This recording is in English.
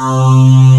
Um...